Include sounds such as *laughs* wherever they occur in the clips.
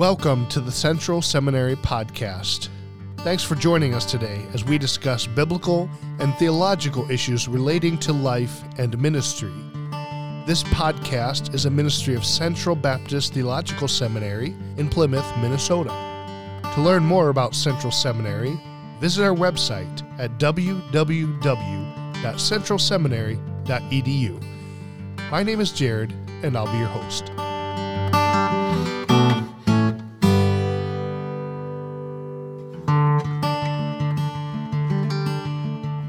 Welcome to the Central Seminary Podcast. Thanks for joining us today as we discuss biblical and theological issues relating to life and ministry. This podcast is a ministry of Central Baptist Theological Seminary in Plymouth, Minnesota. To learn more about Central Seminary, visit our website at www.centralseminary.edu. My name is Jared, and I'll be your host.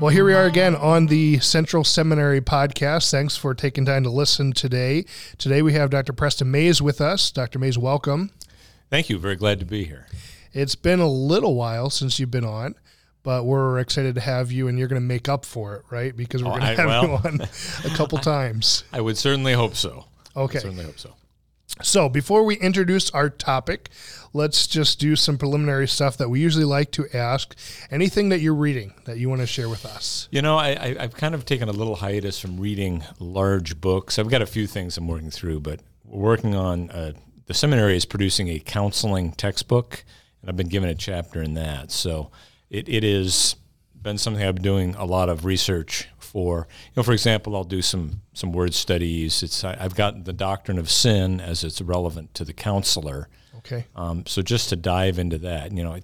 Well, here we are again on the Central Seminary podcast. Thanks for taking time to listen today. Today we have Dr. Preston Mayes with us. Dr. Mayes, welcome. Thank you. Very glad to be here. It's been a little while since you've been on, but we're excited to have you, and you're going to make up for it, right? Because we're Oh, going to I- have you on a couple *laughs* times. I would certainly hope so. Okay. I Certainly hope so. So, before we introduce our topic, let's just do some preliminary stuff that we usually like to ask. Anything that you're reading that you want to share with us? You know, I, I've kind of taken a little hiatus from reading large books. I've got a few things I'm working through, but we're working on uh, the seminary is producing a counseling textbook, and I've been given a chapter in that. So it, it is been something I've been doing a lot of research for. You know, for example, I'll do some some word studies. It's I, I've got the doctrine of sin as it's relevant to the counselor. Okay. Um, so just to dive into that, you know,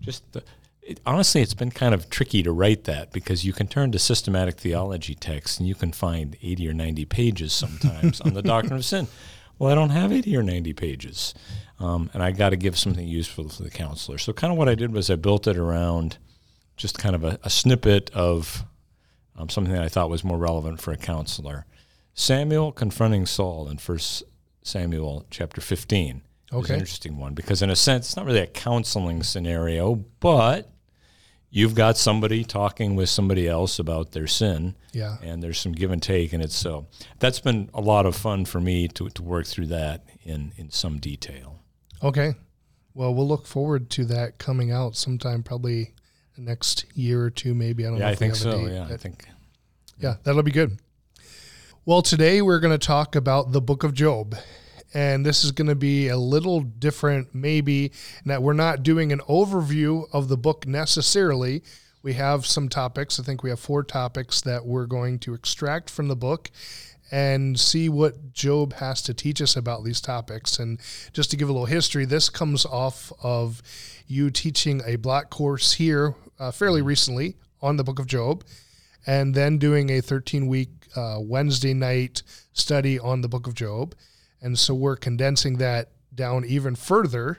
just the, it, honestly, it's been kind of tricky to write that because you can turn to systematic theology texts and you can find 80 or 90 pages sometimes on the *laughs* doctrine of sin. Well, I don't have 80 or 90 pages, um, and I got to give something useful to the counselor. So kind of what I did was I built it around just kind of a, a snippet of um, something that I thought was more relevant for a counselor. Samuel confronting Saul in First Samuel chapter 15 is an interesting one because, in a sense, it's not really a counseling scenario, but you've got somebody talking with somebody else about their sin, Yeah. and there's some give and take, and it's so that's been a lot of fun for me to, to work through that in in some detail. Okay. Well, we'll look forward to that coming out sometime, probably next year or two, maybe. I don't know. Yeah, I think so. date, Yeah, I think yeah, that'll be good. Well, today we're going to talk about the book of Job. And this is going to be a little different, maybe, that we're not doing an overview of the book necessarily. We have some topics. I think we have four topics that we're going to extract from the book and see what Job has to teach us about these topics. And just to give a little history, this comes off of you teaching a block course here uh, fairly recently on the book of Job and then doing a 13 week uh, Wednesday night study on the book of Job. And so we're condensing that down even further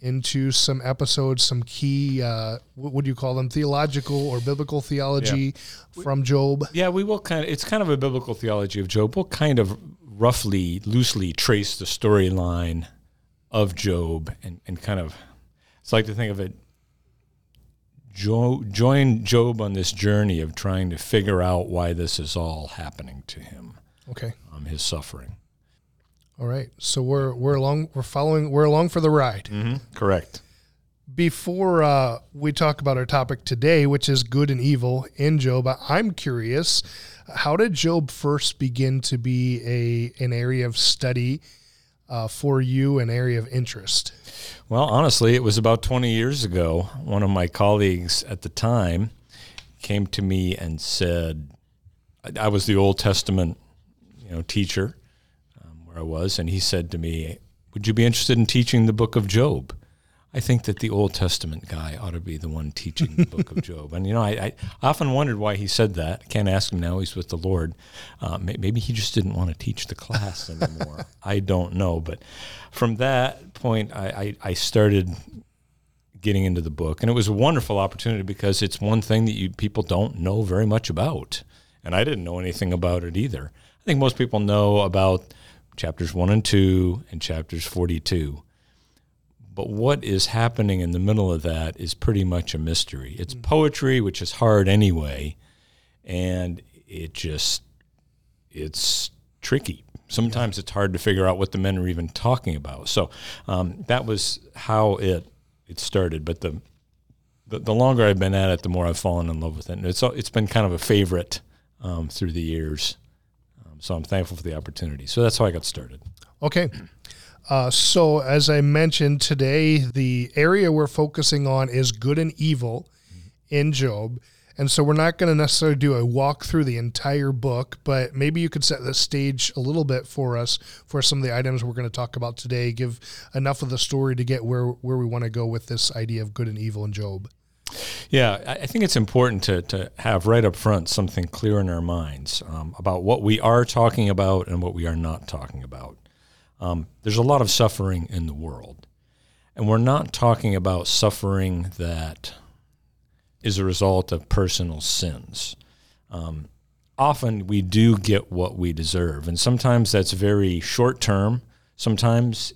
into some episodes, some key, uh, what would you call them, theological or biblical theology from Job. Yeah, we will kind of. It's kind of a biblical theology of Job. We'll kind of roughly, loosely trace the storyline of Job, and, and kind of. It's like to think of it. Jo- join Job on this journey of trying to figure out why this is all happening to him, Okay. um, his suffering. All right. So we're, we're along, we're following, we're along for the ride. Mm-hmm. Correct. before uh, we talk about our topic today, which is good and evil in Job, I'm curious, how did Job first begin to be a an area of study uh, for you, an area of interest? Well, honestly, it was about 20 years ago. One of my colleagues at the time came to me and said, I was the Old Testament, you know, teacher um, where I was, and he said to me, "Would you be interested in teaching the book of Job?" I think that the Old Testament guy ought to be the one teaching the book of *laughs* Job. And you know, I, I often wondered why he said that. I can't ask him now; he's with the Lord. Uh, may- maybe he just didn't want to teach the class anymore. *laughs* I don't know. But from that point, I, I, I started getting into the book, and it was a wonderful opportunity because it's one thing that you people don't know very much about, and I didn't know anything about it either. I think most people know about chapters one and two and chapters forty-two, but what is happening in the middle of that is pretty much a mystery. It's poetry, which is hard anyway, and it just it's tricky. Sometimes it's hard to figure out what the men are even talking about. So um, that was how it it started. But the, the the longer I've been at it, the more I've fallen in love with it. And it's it's been kind of a favorite um, through the years. Um, so I'm thankful for the opportunity. So that's how I got started. Okay. Uh, so, as I mentioned today, the area we're focusing on is good and evil in Job. And so, we're not going to necessarily do a walk through the entire book, but maybe you could set the stage a little bit for us for some of the items we're going to talk about today. Give enough of the story to get where, where we want to go with this idea of good and evil in Job. Yeah, I think it's important to, to have right up front something clear in our minds um, about what we are talking about and what we are not talking about. Um, there's a lot of suffering in the world, and we're not talking about suffering that is a result of personal sins. Um, often we do get what we deserve, and sometimes that's very short term. Sometimes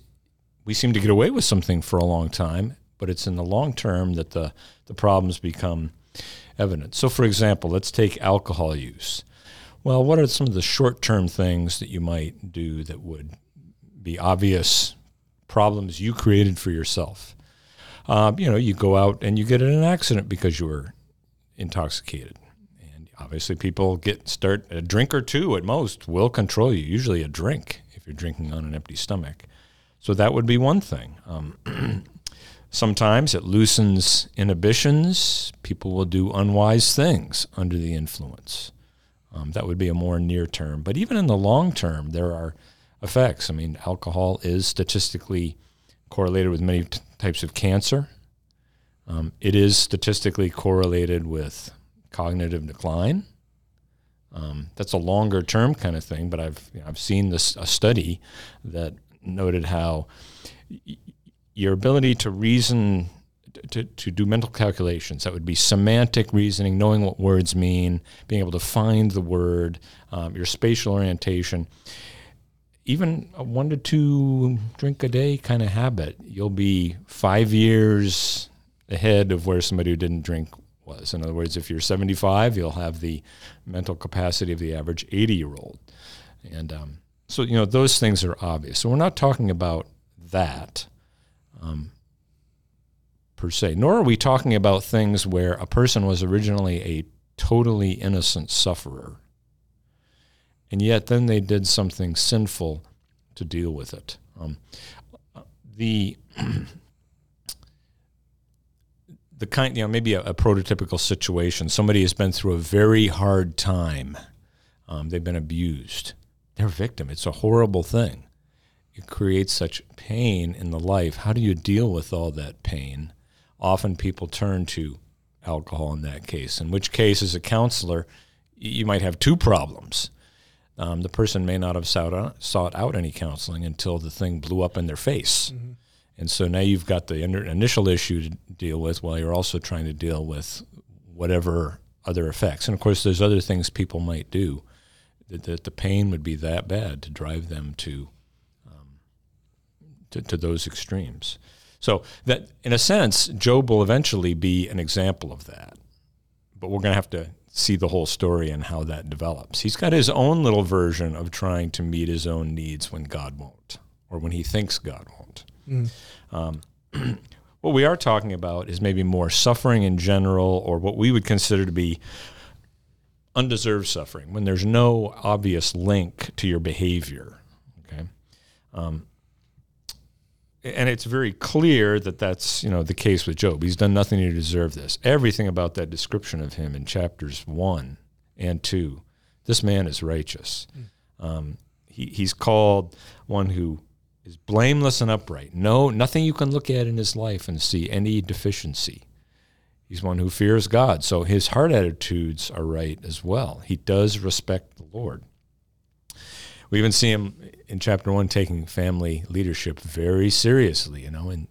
we seem to get away with something for a long time, but it's in the long term that the, the problems become evident. So, for example, let's take alcohol use. Well, what are some of the short term things that you might do that would be obvious problems you created for yourself? Um, you know, you go out and you get in an accident because you were intoxicated. And obviously, people get start a drink or two at most will control you, usually a drink if you're drinking on an empty stomach. So that would be one thing. Um, *clears throat* Sometimes it loosens inhibitions. People will do unwise things under the influence. Um, that would be a more near term. But even in the long term, there are effects. I mean, alcohol is statistically correlated with many t- types of cancer. Um, it is statistically correlated with cognitive decline. Um, that's a longer term kind of thing, but I've you know, I've seen this a study that noted how y- your ability to reason, to, to do mental calculations. That would be semantic reasoning, knowing what words mean, being able to find the word, um, your spatial orientation. Even a one to two drink a day kind of habit, you'll be five years ahead of where somebody who didn't drink was. In other words, if you're 75, you'll have the mental capacity of the average 80 year old. And um, so, you know, those things are obvious. So we're not talking about that um, per se. Nor are we talking about things where a person was originally a totally innocent sufferer, and yet then they did something sinful to deal with it. Um, the *clears throat* the kind, you know, maybe a, a, prototypical situation. Somebody has been through a very hard time. Um, they've been abused. They're a victim. It's a horrible thing it creates such pain in the life. How do you deal with all that pain? Often people turn to alcohol in that case, in which case, as a counselor, you might have two problems. Um, the person may not have sought out, sought out, any counseling until the thing blew up in their face. Mm-hmm. And so now you've got the initial issue to deal with while you're also trying to deal with whatever other effects. And of course, there's other things people might do that, that the pain would be that bad to drive them to to, to those extremes. So that, in a sense, Job will eventually be an example of that. But we're going to have to see the whole story and how that develops. He's got his own little version of trying to meet his own needs when God won't, or when he thinks God won't. Mm. Um, *clears throat* what we are talking about is maybe more suffering in general, or what we would consider to be undeserved suffering, when there's no obvious link to your behavior. Okay. Um, and it's very clear that that's you know the case with Job. He's done nothing to deserve this. Everything about that description of him in chapters one and two, this man is righteous. Mm. Um, he, he's called one who is blameless and upright. No, nothing you can look at in his life and see any deficiency. He's one who fears God, so his heart attitudes are right as well. He does respect the Lord. We even see him in chapter one taking family leadership very seriously. You know, and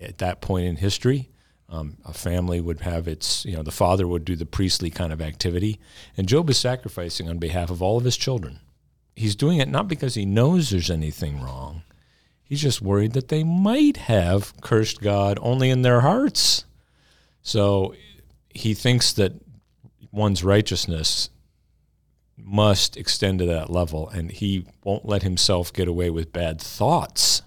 at that point in history, um, a family would have its, you know, the father would do the priestly kind of activity, and Job is sacrificing on behalf of all of his children. He's doing it not because he knows there's anything wrong. He's just worried that they might have cursed God only in their hearts. So he thinks that one's righteousness must extend to that level, and he won't let himself get away with bad thoughts.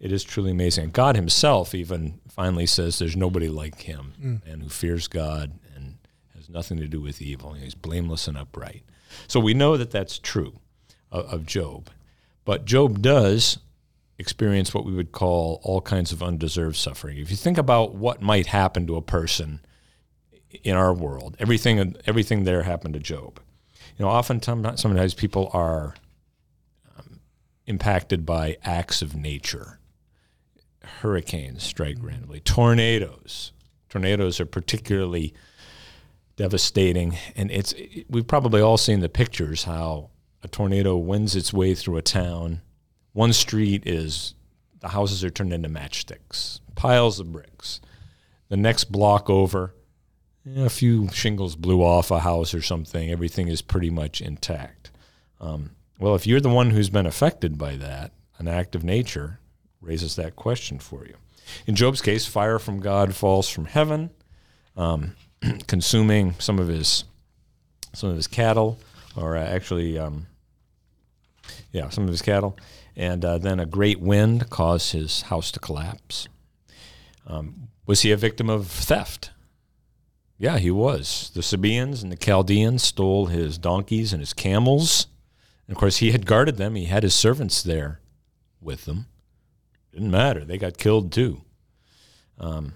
It is truly amazing. God Himself even finally says there's nobody like Him mm. and who fears God and has nothing to do with evil. He's blameless and upright. So we know that that's true of, of Job. But Job does experience what we would call all kinds of undeserved suffering. If you think about what might happen to a person in our world, everything everything there happened to Job. You know, oftentimes sometimes people are um, impacted by acts of nature. Hurricanes strike randomly, tornadoes. Tornadoes are particularly devastating, and it's we've probably all seen the pictures how a tornado wins its way through a town. One street is the houses are turned into matchsticks, piles of bricks. The next block over, a few shingles blew off a house or something. Everything is pretty much intact. Um, well, if you're the one who's been affected by that, an act of nature raises that question for you. In Job's case, fire from God falls from heaven, um, *clears throat* consuming some of his some of his cattle, or uh, actually um, yeah, some of his cattle. And uh, then a great wind caused his house to collapse. Um, was he a victim of theft? Yeah, he was. The Sabaeans and the Chaldeans stole his donkeys and his camels. And of course, he had guarded them. He had his servants there with them. Didn't matter. They got killed too. Um,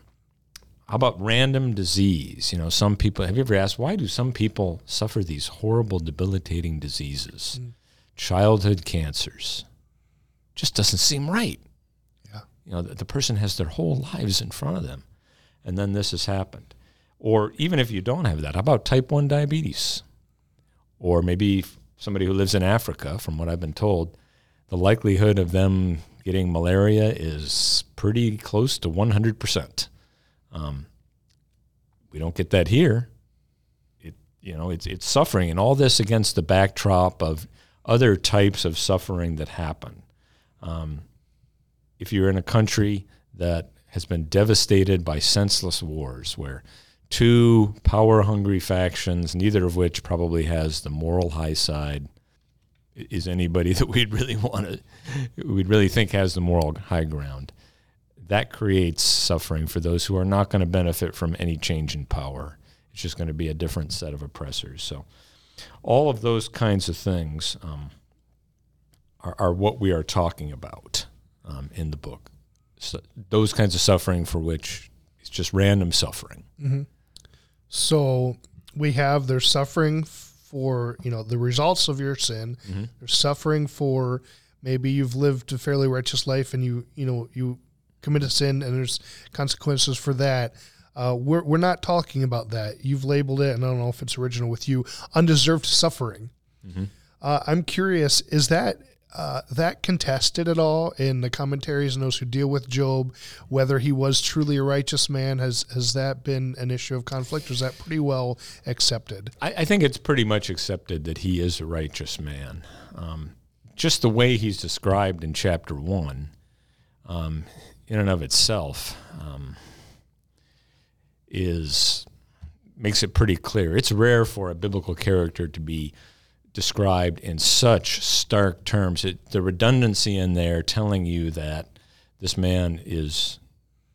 how about random disease? You know, some people, have you ever asked, why do some people suffer these horrible, debilitating diseases? Mm childhood cancers. Just doesn't seem right. Yeah. You know, the, the person has their whole lives in front of them, and then this has happened. Or even if you don't have that, how about type 1 diabetes? Or maybe somebody who lives in Africa, from what I've been told, the likelihood of them getting malaria is pretty close to 100%. Um, we don't get that here. It, you know, it's, it's suffering, and all this against the backdrop of other types of suffering that happen. Um, if you're in a country that has been devastated by senseless wars, where two power hungry factions, neither of which probably has the moral high side, is anybody *laughs* that we'd really want to, we'd really think has the moral high ground. That creates suffering for those who are not going to benefit from any change in power. It's just going to be a different set of oppressors. So, all of those kinds of things um, are, are, what we are talking about um, in the book. So those kinds of suffering for which it's just random suffering. Mm-hmm. So we have there's suffering for you know the results of your sin. Mm-hmm. There's suffering for maybe you've lived a fairly righteous life and you you know you commit a sin and there's consequences for that. Uh, we're, we're not talking about that. You've labeled it, and I don't know if it's original with you, undeserved suffering. Mm-hmm. Uh, I'm curious, is that uh, that contested at all in the commentaries and those who deal with Job, whether he was truly a righteous man? Has has that been an issue of conflict, or is that pretty well accepted? I, I think it's pretty much accepted that he is a righteous man. Um, just the way he's described in chapter one, um, in and of itself, um, is makes it pretty clear. It's rare for a biblical character to be described in such stark terms. It, the redundancy in there telling you that this man is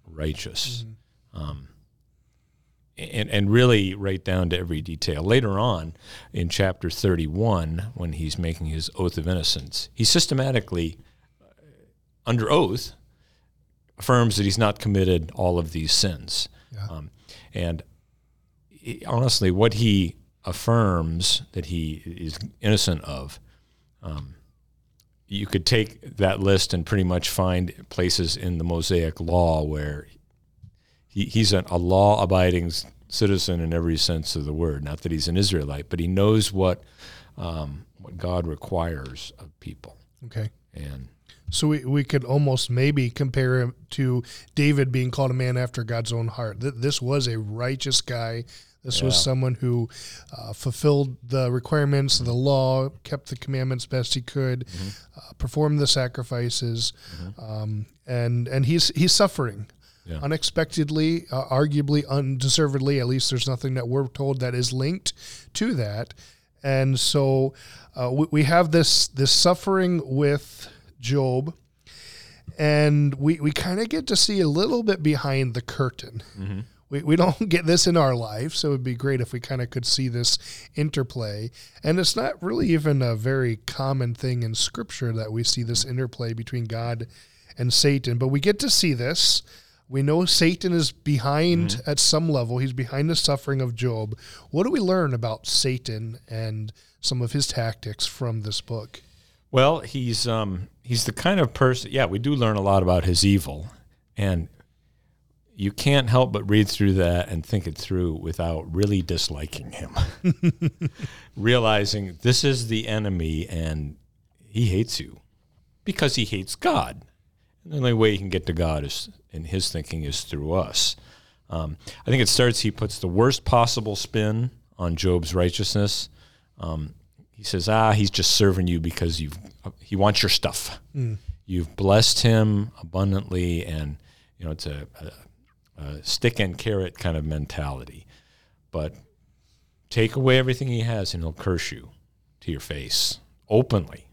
righteous. Mm-hmm. Um, and, and really right down to every detail. Later on in chapter 31, when he's making his oath of innocence, he systematically, uh, under oath, affirms that he's not committed all of these sins. Yeah. Um, and he, honestly, what he affirms that he is innocent of, um, you could take that list and pretty much find places in the Mosaic law where he, he's an, a law abiding citizen in every sense of the word. Not that he's an Israelite, but he knows what um, what God requires of people. Okay. And so we, we could almost maybe compare him to David being called a man after God's own heart. This was a righteous guy. This yeah. was someone who uh, fulfilled the requirements of the law, kept the commandments best he could, mm-hmm. uh, performed the sacrifices, mm-hmm. um, and and he's he's suffering yeah. unexpectedly, uh, arguably undeservedly. At least there's nothing that we're told that is linked to that, and so uh, we, we have this this suffering with Job, and we we kind of get to see a little bit behind the curtain. Mm-hmm. We, we don't *laughs* get this in our life, so it'd be great if we kind of could see this interplay. And it's not really even a very common thing in Scripture that we see this interplay between God and Satan. But we get to see this. We know Satan is behind Mm-hmm. at some level. He's behind the suffering of Job. What do we learn about Satan and some of his tactics from this book? Well, he's um, he's the kind of person. Yeah, we do learn a lot about his evil, and you can't help but read through that and think it through without really disliking him, *laughs* realizing this is the enemy and he hates you because he hates God. And the only way he can get to God is, in his thinking, is through us. Um, I think it starts. He puts the worst possible spin on Job's righteousness. Um, he says, "Ah, he's just serving you because you've he wants your stuff. You've blessed him abundantly, and you know it's a, a, a stick and carrot kind of mentality. But take away everything he has, and he'll curse you to your face openly.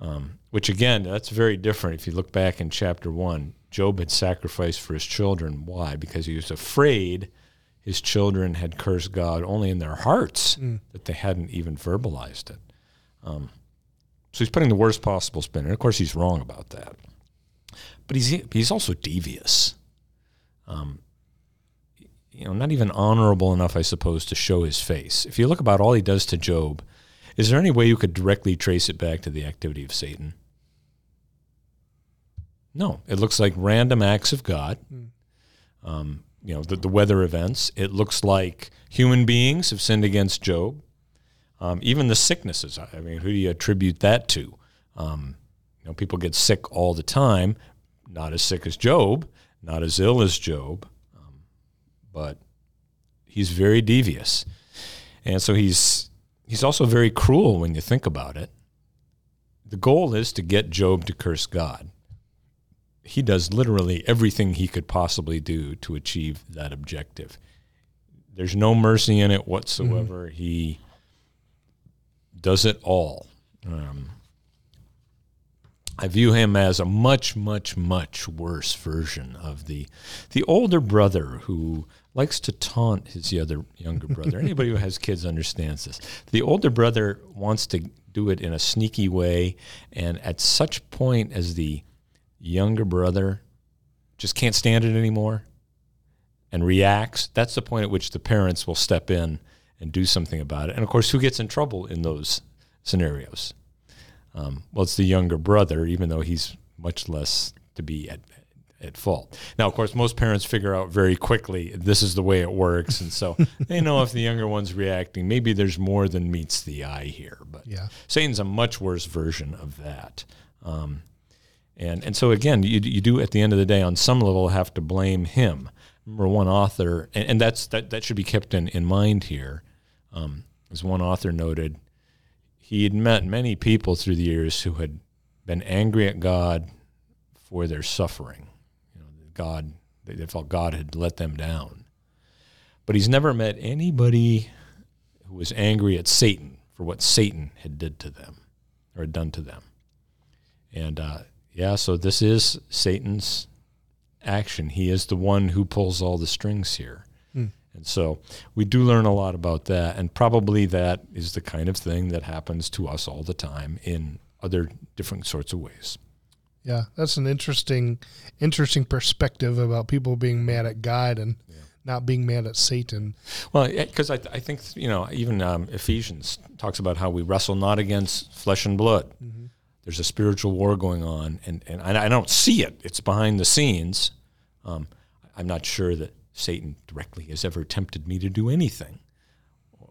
Um, which again, that's very different. If you look back in chapter one, Job had sacrificed for his children. Why? Because he was afraid his children had cursed God only in their hearts, that they hadn't even verbalized it. Um, so he's putting the worst possible spin, and of course he's wrong about that. But he's he's also devious. Um, you know, not even honorable enough, I suppose, to show his face. If you look about all he does to Job, is there any way you could directly trace it back to the activity of Satan? No, it looks like random acts of God. Um, you know, the, the weather events. It looks like human beings have sinned against Job. Um, even the sicknesses. I mean, who do you attribute that to? Um, you know, people get sick all the time. Not as sick as Job, not as ill as Job, um, but he's very devious, and so he's he's also very cruel when you think about it. The goal is to get Job to curse God. He does literally everything he could possibly do to achieve that objective. There's no mercy in it whatsoever. He does it all. Um, I view him as a much, much, much worse version of the the older brother who likes to taunt his other younger brother. Anybody who has kids understands this. The older brother wants to do it in a sneaky way, and at such point as the younger brother just can't stand it anymore and reacts, that's the point at which the parents will step in and do something about it. And of course, who gets in trouble in those scenarios? Um, well, it's the younger brother, even though he's much less to be at at fault. Now, of course, most parents figure out very quickly this is the way it works, and so *laughs* they know if the younger one's reacting, maybe there's more than meets the eye here. But Yeah. Satan's a much worse version of that. Um, and and so again, you you do at the end of the day, on some level, have to blame him. Remember, one author, and, and that's that that should be kept in in mind here. Um, as one author noted, he had met many people through the years who had been angry at God for their suffering. You know, God, they felt God had let them down. But he's never met anybody who was angry at Satan for what Satan had did to them or had done to them. And uh, yeah, so this is Satan's action. He is the one who pulls all the strings here. And so we do learn a lot about that. And probably that is the kind of thing that happens to us all the time in other different sorts of ways. Yeah, that's an interesting, interesting perspective about people being mad at God and not being mad at Satan. Well, because I, I think, you know, even um, Ephesians talks about how we wrestle not against flesh and blood. There's a spiritual war going on, and, and I I don't see it. It's behind the scenes. Um, I'm not sure that Satan directly has ever tempted me to do anything.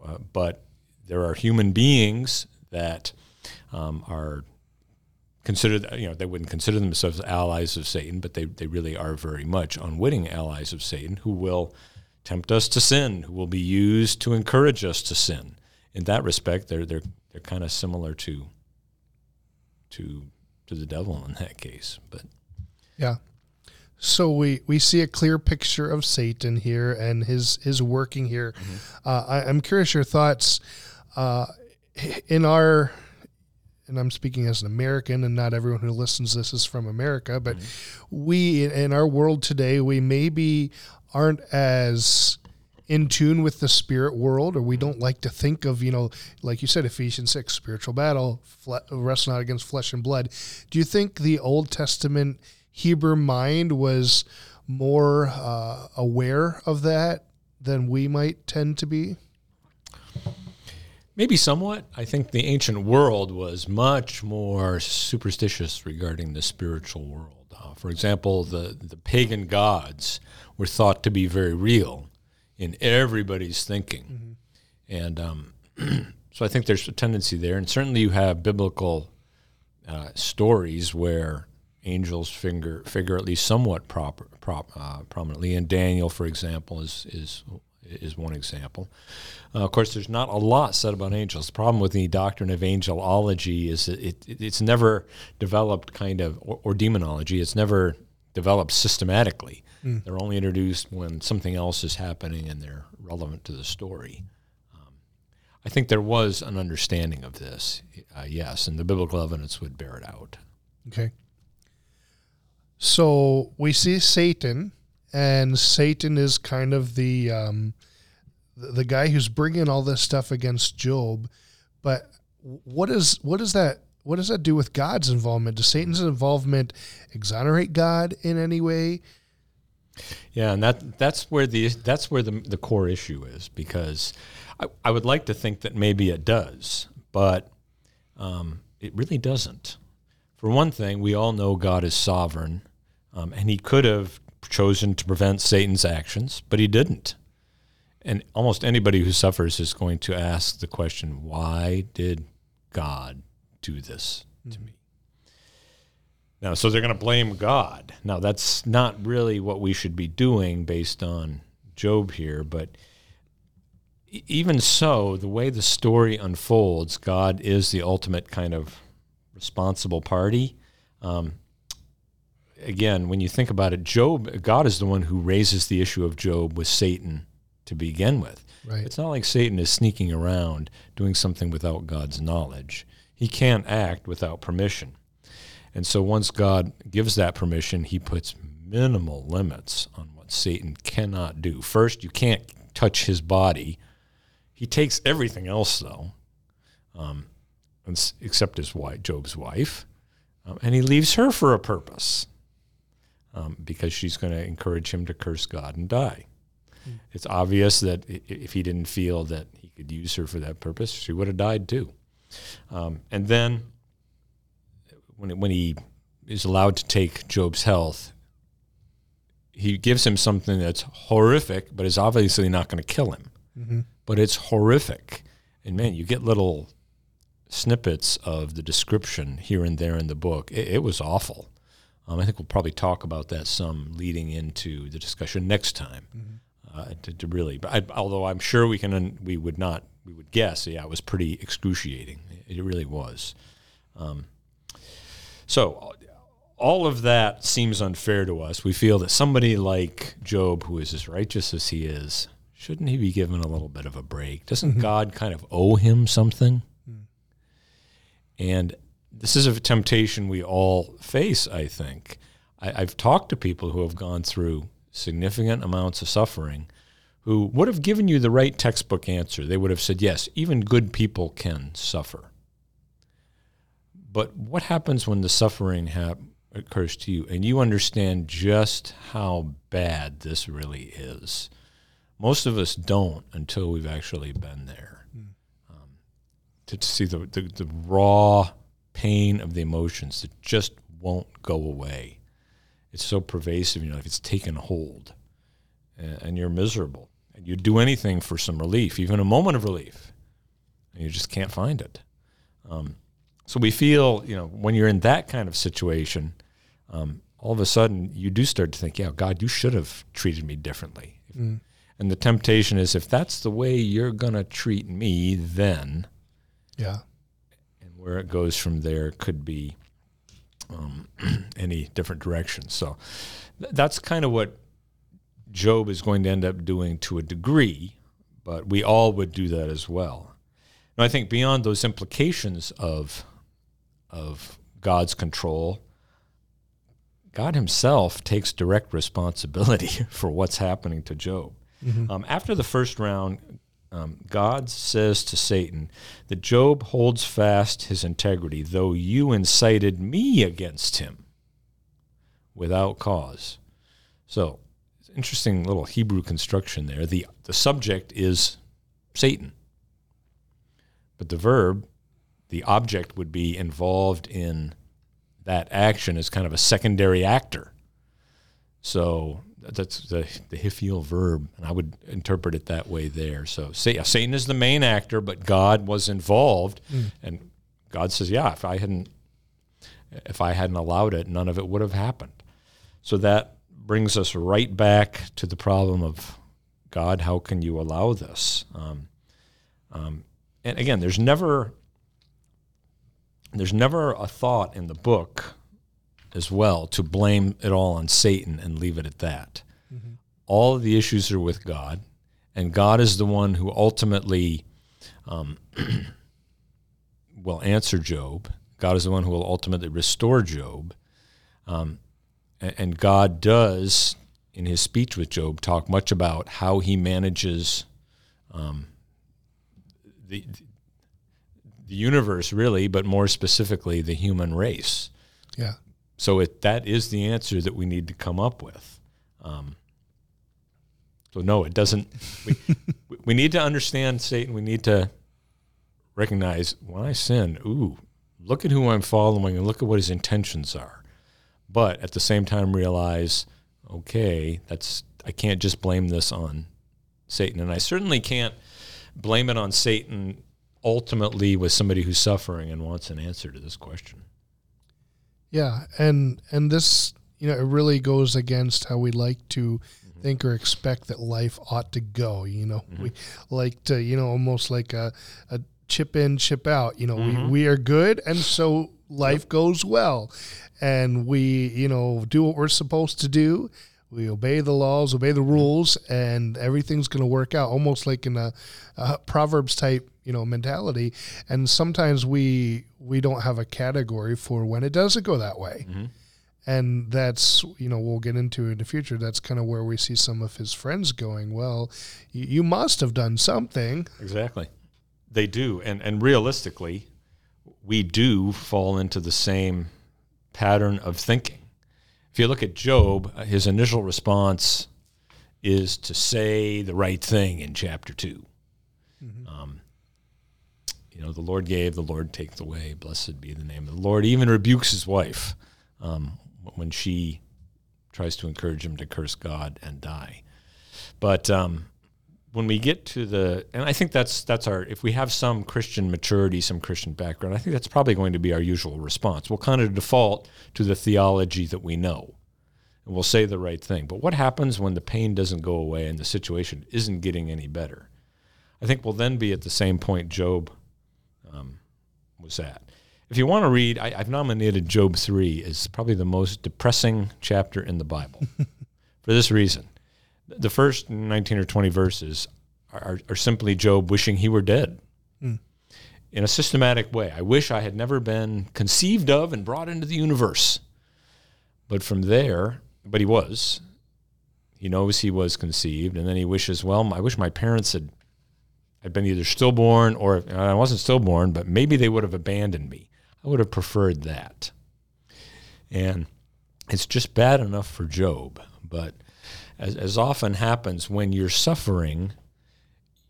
Uh, but there are human beings that um, are considered, you know, they wouldn't consider themselves allies of Satan, but they, they really are very much unwitting allies of Satan who will tempt us to sin, who will be used to encourage us to sin. In that respect, they're, they're, they're kind of similar to, to, to the devil in that case. But Yeah. So we, we see a clear picture of Satan here and his his working here. Uh, I, I'm curious your thoughts uh, in our, and I'm speaking as an American, and not everyone who listens to this is from America, but we in our world today we maybe aren't as in tune with the spirit world, or we don't like to think of, you know, like you said, Ephesians 6, spiritual battle, fle- wrestle not against flesh and blood. Do you think the Old Testament Hebrew mind was more uh, aware of that than we might tend to be? Maybe somewhat. I think the ancient world was much more superstitious regarding the spiritual world. Uh, for example, the, the pagan gods were thought to be very real in everybody's thinking. Mm-hmm. And um, *clears throat* so I think there's a tendency there. And certainly you have biblical uh, stories where angels figure, figure at least somewhat proper, prop, uh, prominently. And Daniel, for example, is, is is one example. Uh, of course, there's not a lot said about angels. The problem with the doctrine of angelology is it, it, it's never developed kind of, or, or, demonology, it's never developed systematically. Mm. They're only introduced when something else is happening and they're relevant to the story. Um, I think there was an understanding of this, uh, yes, and the biblical evidence would bear it out. Okay. So we see Satan and Satan is kind of the um, the, guy who's bringing all this stuff against Job. But what is what does that what does that do with God's involvement? Does Satan's involvement exonerate God in any way? Yeah, and that that's where the that's where the the core issue is because I, I would like to think that maybe it does, but um, it really doesn't. For one thing, we all know God is sovereign, um, and He could have chosen to prevent Satan's actions, but he didn't. And almost anybody who suffers is going to ask the question, why did God do this to me? Now, so they're going to blame God. Now, that's not really what we should be doing based on Job here, but even so, the way the story unfolds, God is the ultimate kind of responsible party. Um, again, when you think about it, Job, God is the one who raises the issue of Job with Satan to begin with. Right. It's not like Satan is sneaking around doing something without God's knowledge. He can't act without permission. And so once God gives that permission, he puts minimal limits on what Satan cannot do. First, you can't touch his body. He takes everything else, though, um, except his wife, Job's wife, um, and he leaves her for a purpose um, because she's going to encourage him to curse God and die. Mm. It's obvious that if he didn't feel that he could use her for that purpose, she would have died too. Um, and then when, when he is allowed to take Job's health, he gives him something that's horrific, but is obviously not going to kill him. Mm-hmm. But it's horrific. And man, you get little snippets of the description here and there in the book. It, it was awful. Um, I think we'll probably talk about that some leading into the discussion next time. Mm-hmm. Uh, to, to, really, but I, although I'm sure we can, we would not, we would guess, yeah, it was pretty excruciating. It, really was. Um, so all of that seems unfair to us. We feel that somebody like Job, who is as righteous as he is, shouldn't he be given a little bit of a break? Doesn't mm-hmm. God kind of owe him something? Mm. And this is a temptation we all face, I think. I, have talked to people who have gone through significant amounts of suffering who would have given you the right textbook answer. They would have said, yes, even good people can suffer. But what happens when the suffering ha- occurs to you and you understand just how bad this really is? Most of us don't until we've actually been there. Mm. Um, to, to, see the, the, the raw pain of the emotions that just won't go away. It's so pervasive in your life, it's taken hold, and, you're miserable. And you'd do anything for some relief, even a moment of relief, and you just can't find it. Um, so we feel, you know, when you're in that kind of situation, um, all of a sudden you do start to think, yeah, God, you should have treated me differently. Mm. And the temptation is if that's the way you're going to treat me, then yeah, where it goes from there could be um, *clears throat* any different direction. So th- that's kind of what Job is going to end up doing to a degree, but we all would do that as well. And I think beyond those implications of of God's control, God Himself takes direct responsibility *laughs* for what's happening to Job. Um, after the first round, um, God says to Satan that Job holds fast his integrity, though you incited me against him without cause. So, interesting little Hebrew construction there. The, the subject is Satan, but the verb, the object, would be involved in that action as kind of a secondary actor. So that's the the hiphil verb, and I would interpret it that way there. So Satan is the main actor, but God was involved, mm. and God says, "Yeah, if I hadn't if I hadn't allowed it, none of it would have happened." So that brings us right back to the problem of God. How can you allow this? Um, um, and again, there's never there's never a thought in the book as well to blame it all on Satan and leave it at that. Mm-hmm. All of the issues are with God, and God is the one who ultimately um, *clears throat* will answer Job. God is the one who will ultimately restore Job. Um, and, and God does, in his speech with Job, talk much about how he manages um, the, the universe, really, but more specifically, the human race. Yeah. So it, that is the answer that we need to come up with. Um, so no, it doesn't. *laughs* We, we need to understand Satan. We need to recognize when I sin. Ooh, look at who I'm following and look at what his intentions are. But at the same time, realize, okay, that's I can't just blame this on Satan, and I certainly can't blame it on Satan. Ultimately, with somebody who's suffering and wants an answer to this question. Yeah, and and this you know it really goes against how we like to mm-hmm. think or expect that life ought to go. You know, mm-hmm. we like to you know almost like a, a chip in, chip out. You know, mm-hmm. we we are good, and so life yep. goes well, and we you know do what we're supposed to do. We obey the laws, obey the mm-hmm. rules, and everything's going to work out. Almost like in a, a Proverbs type you know mentality. And sometimes we we don't have a category for when it doesn't go that way. Mm-hmm. and that's you know we'll get into in the future. That's kind of where we see some of his friends going well you, you must have done something. Exactly. They do. And and realistically we do fall into the same pattern of thinking. If you look at job uh, his initial response is to say the right thing in chapter 2 mm-hmm. um, know, the Lord gave, the Lord takes away. Blessed be the name of the Lord. He even rebukes his wife um, when she tries to encourage him to curse God and die. But um, when we get to the, and I think that's that's our. If we have some Christian maturity, some Christian background, I think that's probably going to be our usual response. We'll kind of default to the theology that we know, and we'll say the right thing. But what happens when the pain doesn't go away and the situation isn't getting any better? I think we'll then be at the same point Job um, was that. If you want to read, I, have nominated Job 3 as probably the most depressing chapter in the Bible *laughs* for this reason. The first 19 or 20 verses are, are simply Job wishing he were dead mm. in a systematic way. I wish I had never been conceived of and brought into the universe. But from there, but he was. He knows he was conceived, and then he wishes, well, I wish my parents had I'd been either stillborn or I wasn't stillborn, but maybe they would have abandoned me. I would have preferred that. And it's just bad enough for Job. But as, as often happens when you're suffering,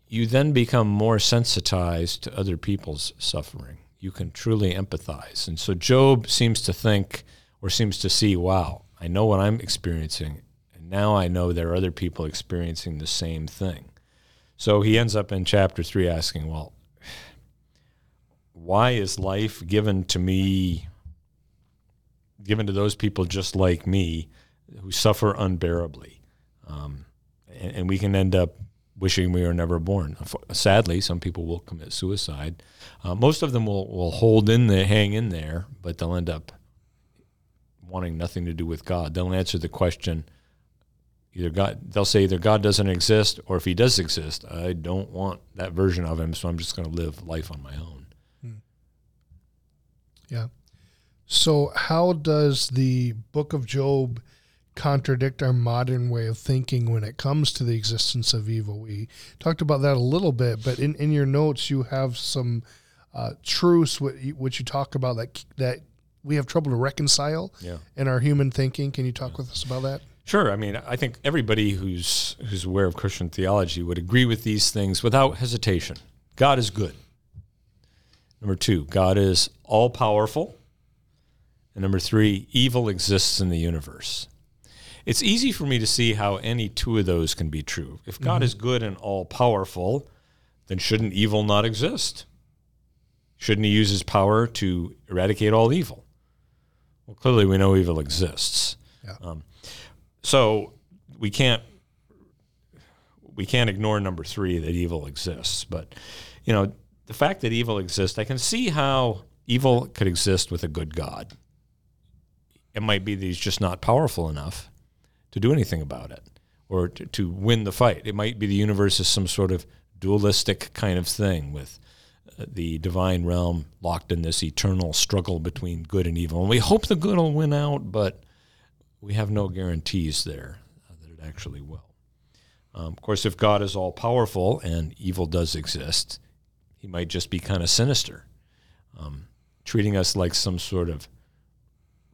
you then become more sensitized to other people's suffering. You can truly empathize. And so Job seems to think or seems to see, wow, I know what I'm experiencing. And now I know there are other people experiencing the same thing. So he ends up in chapter three asking, well, why is life given to me, given to those people just like me who suffer unbearably? Um, and, and, we can end up wishing we were never born. Sadly, some people will commit suicide. Uh, most of them will, will hold in there, hang in there, but they'll end up wanting nothing to do with God. They'll answer the question, either God they'll say either God doesn't exist or if he does exist, I don't want that version of him, so I'm just going to live life on my own. Hmm. Yeah. So how does the book of Job contradict our modern way of thinking when it comes to the existence of evil. We talked about that a little bit, but in, in your notes, you have some uh, truths which you talk about that that we have trouble to reconcile yeah. in our human thinking. Can you talk yeah. with us about that? Sure. I mean, I think everybody who's who's aware of Christian theology would agree with these things without hesitation. God is good. Number two, God is all powerful. And number three, evil exists in the universe. It's easy for me to see how any two of those can be true. If God mm-hmm. is good and all powerful, then shouldn't evil not exist? Shouldn't he use his power to eradicate all evil? Well, clearly we know evil exists. Yeah. Um, so we can't we can't ignore number three that evil exists. But you know, the fact that evil exists, I can see how evil could exist with a good God. It might be that he's just not powerful enough to do anything about it or to, to win the fight. It might be the universe is some sort of dualistic kind of thing with uh, the divine realm locked in this eternal struggle between good and evil. And we hope the good will win out, but we have no guarantees there uh, that it actually will. Um, of course, if God is all powerful and evil does exist, he might just be kind of sinister, um, treating us like some sort of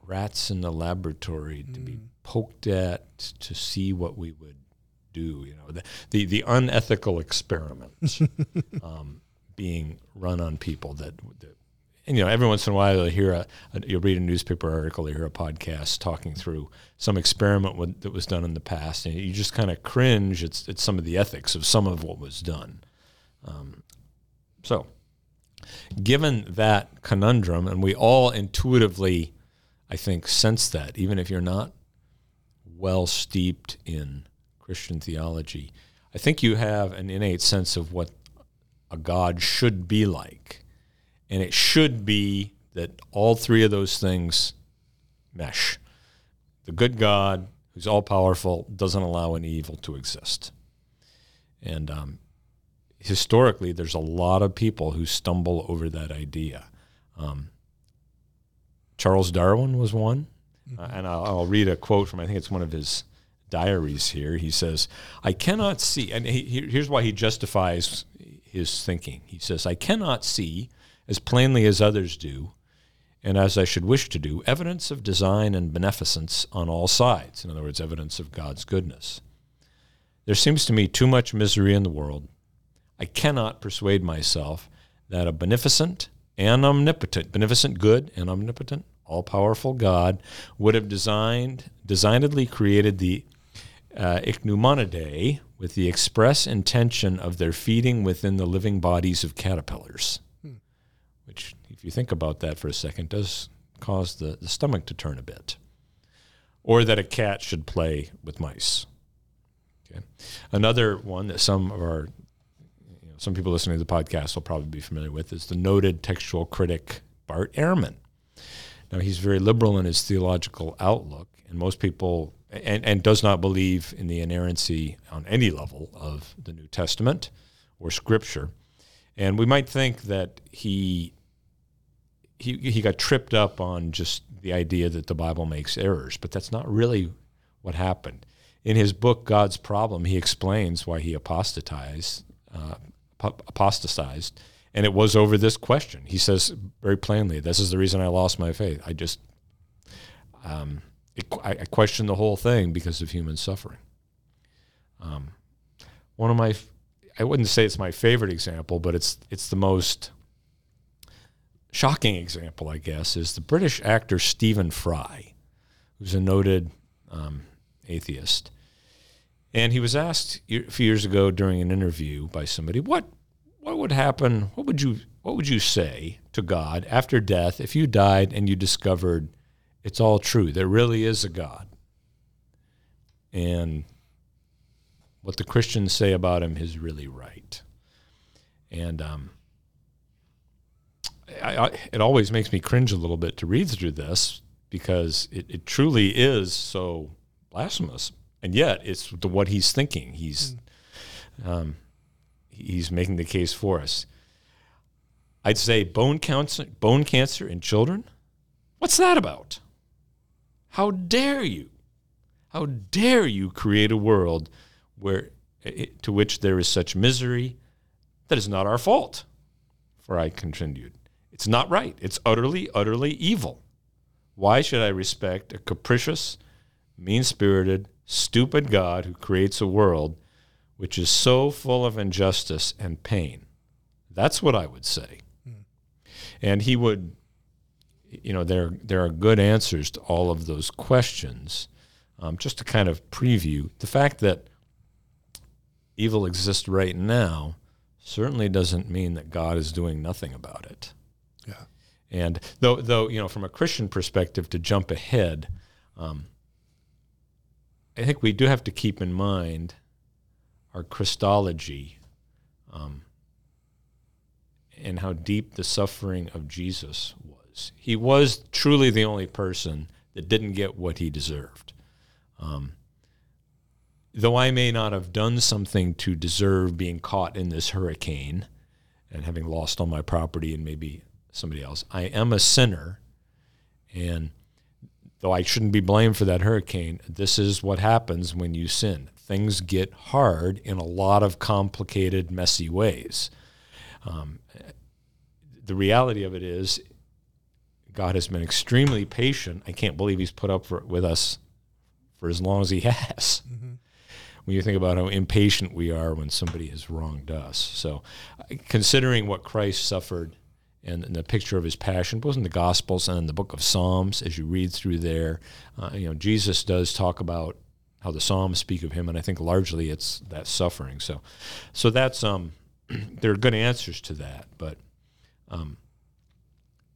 rats in the laboratory mm. to be mm. poked at to see what we would do. You know, the the, the unethical experiment *laughs* um, being run on people that, that you know, every once in a while you'll hear a, a, you'll read a newspaper article, you hear a podcast talking through some experiment with, that was done in the past, and you just kind of cringe at, at some of the ethics of some of what was done. Um, so, given that conundrum, and we all intuitively, I think, sense that, even if you're not well steeped in Christian theology, I think you have an innate sense of what a God should be like. And it should be that all three of those things mesh. The good God, who's all powerful, doesn't allow any evil to exist. And um, historically, there's a lot of people who stumble over that idea. Um, Charles Darwin was one. Mm-hmm. Uh, and I'll, I'll, read a quote from, I think it's one of his diaries here. He says, I cannot see, and he, here's why he justifies his thinking. He says, I cannot see, as plainly as others do, and as I should wish to do, evidence of design and beneficence on all sides. In other words, evidence of God's goodness. There seems to me too much misery in the world I cannot persuade myself that a beneficent and omnipotent, beneficent good and omnipotent, all powerful God would have designed, designedly created the uh, Ichneumonidae with the express intention of their feeding within the living bodies of caterpillars. Which, if you think about that for a second, does cause the, the stomach to turn a bit. Or that a cat should play with mice. Okay. Another one that some of our some people listening to the podcast will probably be familiar with, is the noted textual critic Bart Ehrman. Now, he's very liberal in his theological outlook, and most people, and, and does not believe in the inerrancy on any level of the New Testament or Scripture. And we might think that he, he, he got tripped up on just the idea that the Bible makes errors, but that's not really what happened. In his book, God's Problem, he explains why he apostatized uh, apostatized, and it was over this question. He says very plainly, "This is the reason I lost my faith. I just, um, it, I, I questioned the whole thing because of human suffering." Um, one of my, I wouldn't say it's my favorite example, but it's it's the most shocking example, I guess, is the British actor Stephen Fry, who's a noted um, atheist. And he was asked a few years ago during an interview by somebody, "What what would happen? What would you what would you say to God after death if you died and you discovered it's all true? There really is a God, and what the Christians say about him is really right. And um, I, I, it always makes me cringe a little bit to read through this because it, it truly is so blasphemous and yet it's the, what he's thinking. He's um, he's making the case for us. I'd say bone cancer, bone cancer in children. What's that about? How dare you? How dare you create a world where to which there is such misery? That is not our fault. For I continued, It's not right. It's utterly, utterly evil. Why should I respect a capricious, mean spirited, stupid God who creates a world which is so full of injustice and pain? That's what I would say. Mm. And he would, you know, there, there are good answers to all of those questions. Um, just to kind of preview the fact that evil exists right now certainly doesn't mean that God is doing nothing about it. And though, though you know, from a Christian perspective, to jump ahead, um, I think we do have to keep in mind our Christology um, and how deep the suffering of Jesus was. He was truly the only person that didn't get what he deserved. Um, though I may not have done something to deserve being caught in this hurricane and having lost all my property and maybe somebody else, I am a sinner. And though I shouldn't be blamed for that hurricane, this is what happens when you sin. Things get hard in a lot of complicated, messy ways. Um, the reality of it is, God has been extremely patient. I can't believe He's put up for, with us for as long as He *laughs* has. Mm-hmm. When you think about how impatient we are when somebody has wronged us. So, considering what Christ suffered and, and, the picture of his passion, both in the Gospels and in the book of Psalms, as you read through there, uh, you know, Jesus does talk about how the Psalms speak of him, and I think largely it's that suffering. So, so that's um, *clears throat* there are good answers to that, but um,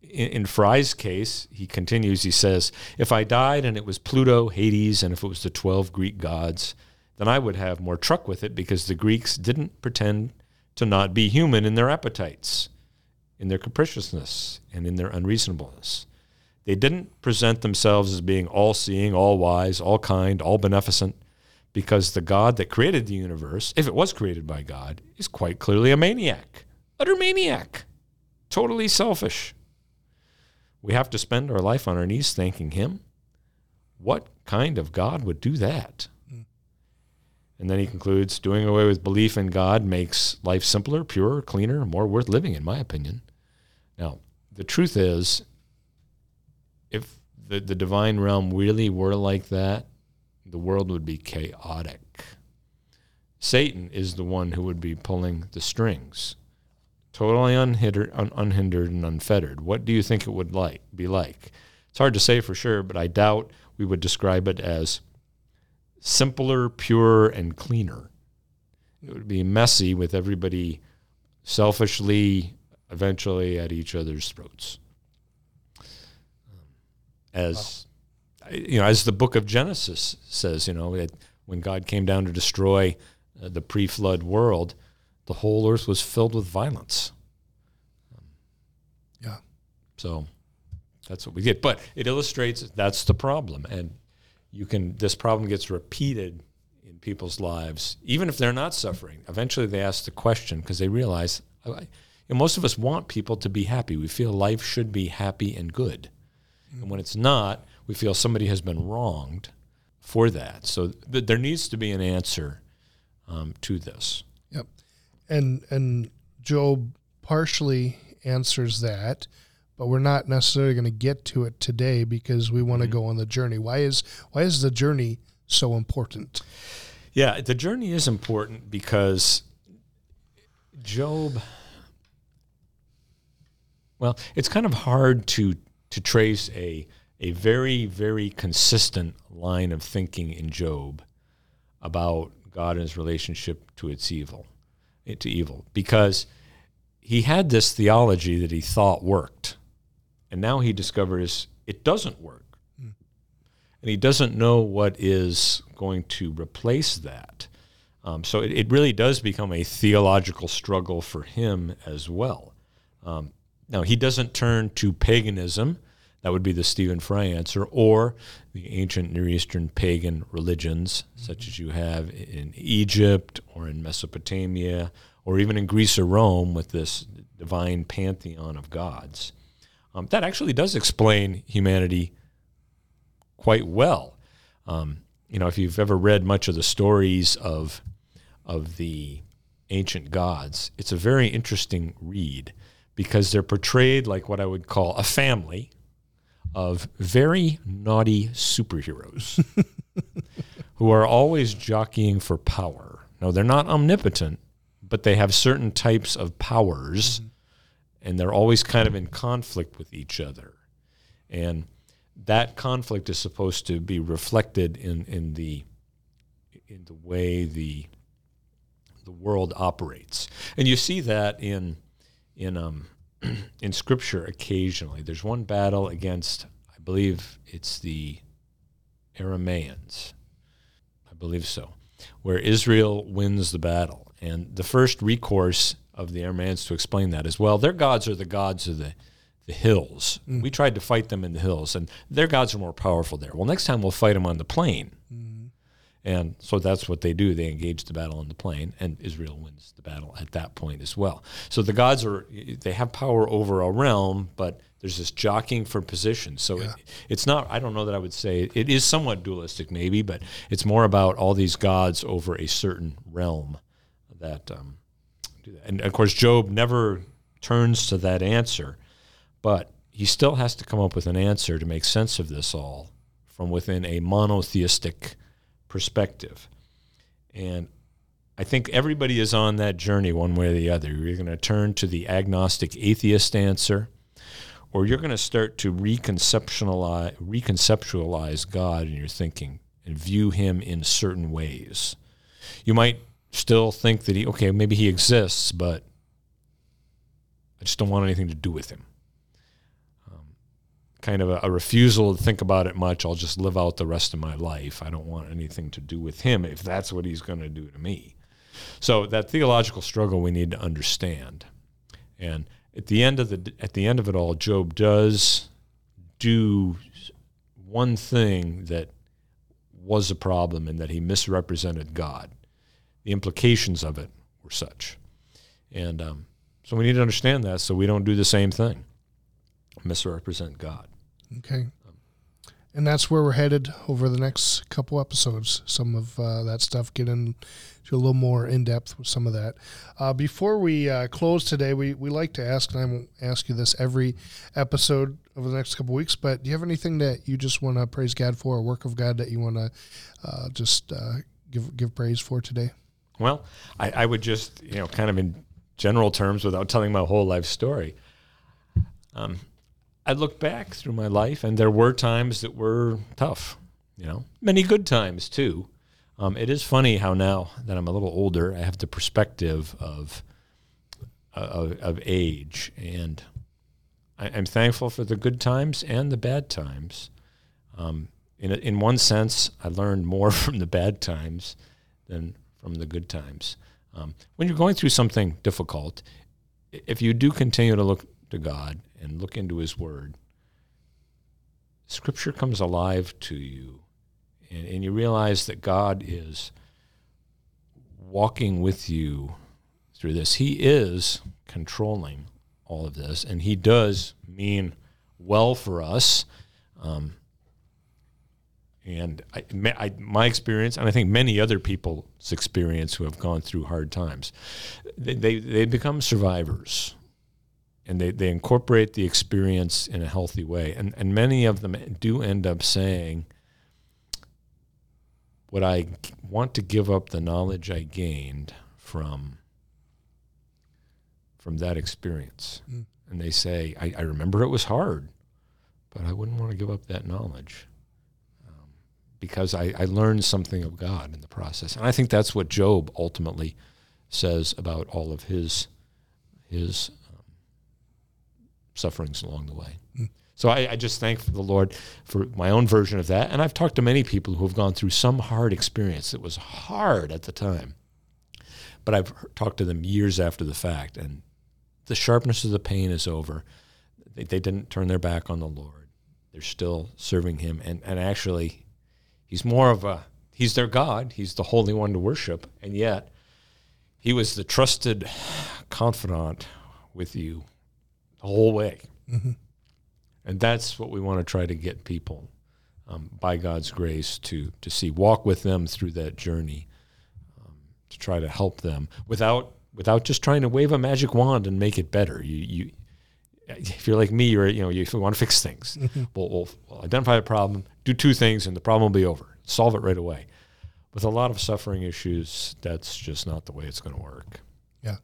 in, in Fry's case, he continues, he says, If I died and it was Pluto, Hades, and if it was the 12 Greek gods, then I would have more truck with it because the Greeks didn't pretend to not be human in their appetites, in their capriciousness, and in their unreasonableness. They didn't present themselves as being all seeing, all wise, all kind, all beneficent, because the God that created the universe, if it was created by God, is quite clearly a maniac, utter maniac totally selfish. We have to spend our life on our knees thanking Him. What kind of God would do that? And then he concludes doing away with belief in God makes life simpler, purer, cleaner, more worth living, in my opinion. Now, the truth is, if the, the divine realm really were like that, the world would be chaotic. Satan is the one who would be pulling the strings totally unhindered, un- unhindered and unfettered. What do you think it would like be like? It's hard to say for sure, but I doubt we would describe it as simpler, purer, and cleaner. It would be messy with everybody selfishly, eventually at each other's throats. As you know, as the book of Genesis says, you know, when God came down to destroy uh, the pre-flood world, the whole earth was filled with violence. Yeah. So that's what we get. But it illustrates that's the problem. And you can, this problem gets repeated in people's lives, even if they're not suffering. Eventually they ask the question because they realize most of us want people to be happy. We feel life should be happy and good. Mm-hmm. And when it's not, we feel somebody has been wronged for that. So th- there needs to be an answer um, to this Yep, and and Job partially answers that, but we're not necessarily going to get to it today because we want to mm-hmm. go on the journey. Why is why is the journey so important? Yeah, the journey is important because Job well, it's kind of hard to to trace a a very very consistent line of thinking in Job about God and his relationship to its evil to evil because he had this theology that he thought worked. And now he discovers it doesn't work. Mm. And he doesn't know what is going to replace that. Um, so it, it, really does become a theological struggle for him as well. Um, now, he doesn't turn to paganism that would be the Stephen Fry answer, or the ancient Near Eastern pagan religions, such as you have in Egypt or in Mesopotamia, or even in Greece or Rome with this divine pantheon of gods. Um, that actually does explain humanity quite well. Um, you know, if you've ever read much of the stories of of the ancient gods, it's a very interesting read because they're portrayed like what I would call a family of very naughty superheroes *laughs* who are always jockeying for power. Now, they're not omnipotent, but they have certain types of powers, mm-hmm. And they're always kind of in conflict with each other. And that conflict is supposed to be reflected in, in the in the way the the world operates. And you see that in in um, *clears throat* in Scripture occasionally. There's one battle against, I believe it's the Aramaeans. I believe so, where Israel wins the battle. And the first recourse of the Aramaeans to explain that as well, their gods are the gods of the the hills. Mm. We tried to fight them in the hills, and their gods are more powerful there. Well, next time we'll fight them on the plain. And so that's what they do. They engage the battle on the plain, and Israel wins the battle at that point as well. So the gods are, they have power over a realm, but there's this jockeying for position. So yeah. it, it's not, I don't know that I would say, it is somewhat dualistic maybe, but it's more about all these gods over a certain realm that um, do that. And of course, Job never turns to that answer, but he still has to come up with an answer to make sense of this all from within a monotheistic perspective. And I think everybody is on that journey one way or the other. You're going to turn to the agnostic atheist answer, or you're going to start to reconceptualize, reconceptualize God in your thinking and view him in certain ways. You might still think that he, okay, maybe he exists, but I just don't want anything to do with him um, kind of a, a, refusal to think about it much. I'll just live out the rest of my life. I don't want anything to do with him if that's what he's going to do to me. So that theological struggle we need to understand. And at the end of the at the end of it all, Job does do one thing that was a problem in that he misrepresented God. The implications of it were such, and um, so we need to understand that so we don't do the same thing, misrepresent God. Okay. And that's where we're headed over the next couple episodes. Some of uh, that stuff, get into a little more in depth with some of that. Uh, before we uh, close today, we, we like to ask, and I won't ask you this every episode over the next couple weeks, but do you have anything that you just want to praise God for, a work of God that you want to uh, just uh, give give praise for today? Well, I, I would just, you know, kind of in general terms, without telling my whole life story. Um, I look back through my life, and there were times that were tough. You know, many good times too. Um, it is funny how now that I'm a little older, I have the perspective of of, of age, and I, am thankful for the good times and the bad times. Um, in in one sense, I learned more *laughs* from the bad times than from the good times. Um, when you're going through something difficult, if you do continue to look to God and look into His Word, Scripture comes alive to you, and, and you realize that God is walking with you through this. He is controlling all of this, and He does mean well for us. Um, and I, I, my experience, and I think many other people's experience who have gone through hard times, they, they, they become survivors and they, they incorporate the experience in a healthy way. And, and many of them do end up saying, Would I want to give up the knowledge I gained from, from that experience? Mm. And they say, I, I remember it was hard, but I wouldn't want to give up that knowledge because I, I learned something of God in the process. And I think that's what Job ultimately says about all of his his sufferings along the way. Mm. So I, I, just thank the Lord for my own version of that. And I've talked to many people who have gone through some hard experience. It was hard at the time, but I've talked to them years after the fact, and the sharpness of the pain is over. They, they didn't turn their back on the Lord. They're still serving Him, and and actually, He's more of a He's their God. He's the Holy One to worship, and yet He was the trusted confidant with you the whole way. Mm-hmm. And that's what we want to try to get people um, by God's grace to to see walk with them through that journey, um, to try to help them without without just trying to wave a magic wand and make it better. You you if you're like me, you're you know you want to fix things. we'll, we'll, we'll identify a problem, do two things, and the problem will be over. Solve it right away. With a lot of suffering issues, that's just not the way it's going to work. Yeah.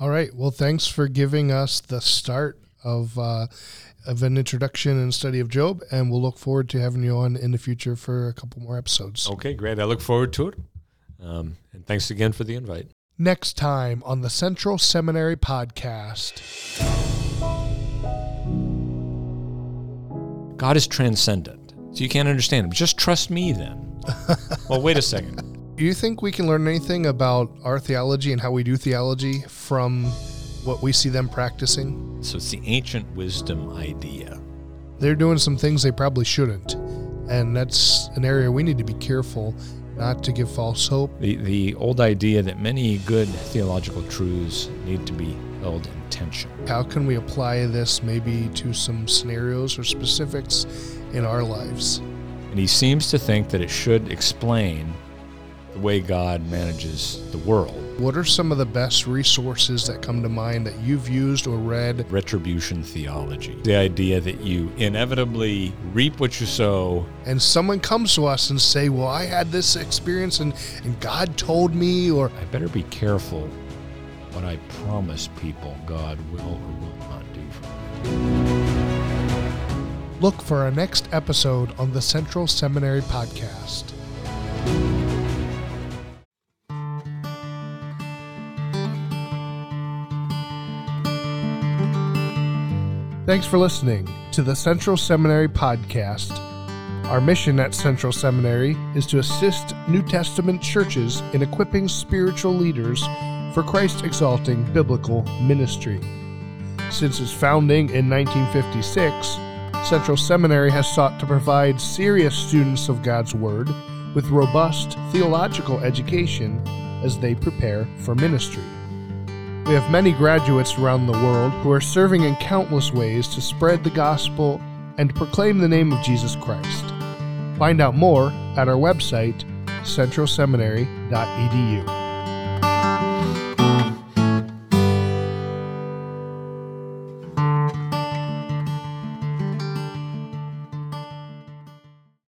All right. Well, thanks for giving us the start of uh, of an introduction and study of Job, and we'll look forward to having you on in the future for a couple more episodes. Okay, great. I look forward to it. Um, and thanks again for the invite. Next time on the Central Seminary Podcast. God is transcendent, so you can't understand him. Just trust me then. *laughs* well, wait a second. Do you think we can learn anything about our theology and how we do theology from what we see them practicing? So it's the ancient wisdom idea. They're doing some things they probably shouldn't. And that's an area we need to be careful not to give false hope. The, the old idea that many good theological truths need to be held in tension. How can we apply this maybe to some scenarios or specifics in our lives? And he seems to think that it should explain the way God manages the world. What are some of the best resources that come to mind that you've used or read? Retribution theology. The idea that you inevitably reap what you sow. And someone comes to us and say, well, I had this experience and, and God told me, or I better be careful what I promise people God will or will not do for me. Look for our next episode on the Central Seminary Podcast. Thanks for listening to the Central Seminary Podcast. Our mission at Central Seminary is to assist New Testament churches in equipping spiritual leaders for Christ exalting biblical ministry. Since its founding in 1956, Central Seminary has sought to provide serious students of God's Word with robust theological education as they prepare for ministry. We have many graduates around the world who are serving in countless ways to spread the gospel and proclaim the name of Jesus Christ. Find out more at our website, centralseminary.edu.